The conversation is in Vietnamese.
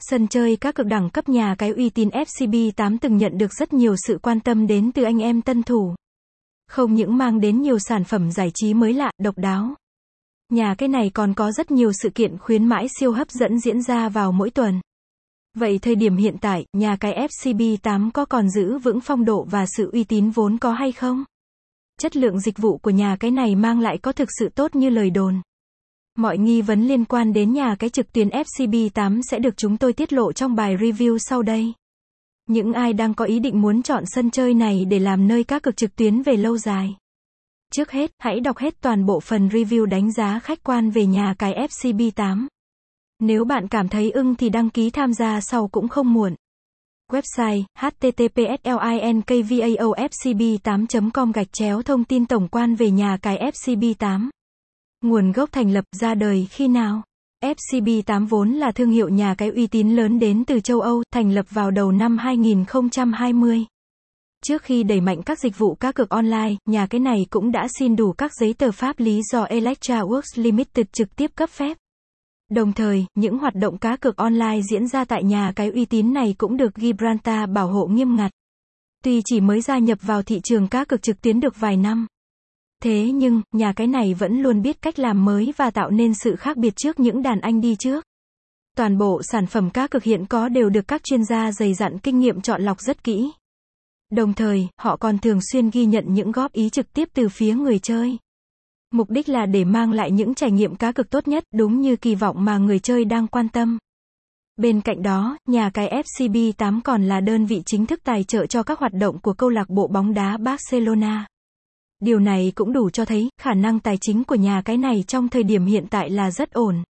Sân chơi các cực đẳng cấp nhà cái uy tín FCB8 từng nhận được rất nhiều sự quan tâm đến từ anh em tân thủ. Không những mang đến nhiều sản phẩm giải trí mới lạ, độc đáo. Nhà cái này còn có rất nhiều sự kiện khuyến mãi siêu hấp dẫn diễn ra vào mỗi tuần. Vậy thời điểm hiện tại, nhà cái FCB8 có còn giữ vững phong độ và sự uy tín vốn có hay không? Chất lượng dịch vụ của nhà cái này mang lại có thực sự tốt như lời đồn? Mọi nghi vấn liên quan đến nhà cái trực tuyến FCB8 sẽ được chúng tôi tiết lộ trong bài review sau đây. Những ai đang có ý định muốn chọn sân chơi này để làm nơi cá cược trực tuyến về lâu dài. Trước hết, hãy đọc hết toàn bộ phần review đánh giá khách quan về nhà cái FCB8. Nếu bạn cảm thấy ưng thì đăng ký tham gia sau cũng không muộn. Website https://linkvaofcb8.com gạch chéo thông tin tổng quan về nhà cái FCB8. Nguồn gốc thành lập ra đời khi nào? FCB8 vốn là thương hiệu nhà cái uy tín lớn đến từ châu Âu, thành lập vào đầu năm 2020. Trước khi đẩy mạnh các dịch vụ cá cược online, nhà cái này cũng đã xin đủ các giấy tờ pháp lý do Electra Works Limited trực tiếp cấp phép. Đồng thời, những hoạt động cá cược online diễn ra tại nhà cái uy tín này cũng được Gibraltar bảo hộ nghiêm ngặt. Tuy chỉ mới gia nhập vào thị trường cá cược trực tuyến được vài năm. Thế nhưng, nhà cái này vẫn luôn biết cách làm mới và tạo nên sự khác biệt trước những đàn anh đi trước. Toàn bộ sản phẩm cá cược hiện có đều được các chuyên gia dày dặn kinh nghiệm chọn lọc rất kỹ. Đồng thời, họ còn thường xuyên ghi nhận những góp ý trực tiếp từ phía người chơi. Mục đích là để mang lại những trải nghiệm cá cược tốt nhất, đúng như kỳ vọng mà người chơi đang quan tâm. Bên cạnh đó, nhà cái FCB 8 còn là đơn vị chính thức tài trợ cho các hoạt động của câu lạc bộ bóng đá Barcelona. Điều này cũng đủ cho thấy, khả năng tài chính của nhà cái này trong thời điểm hiện tại là rất ổn.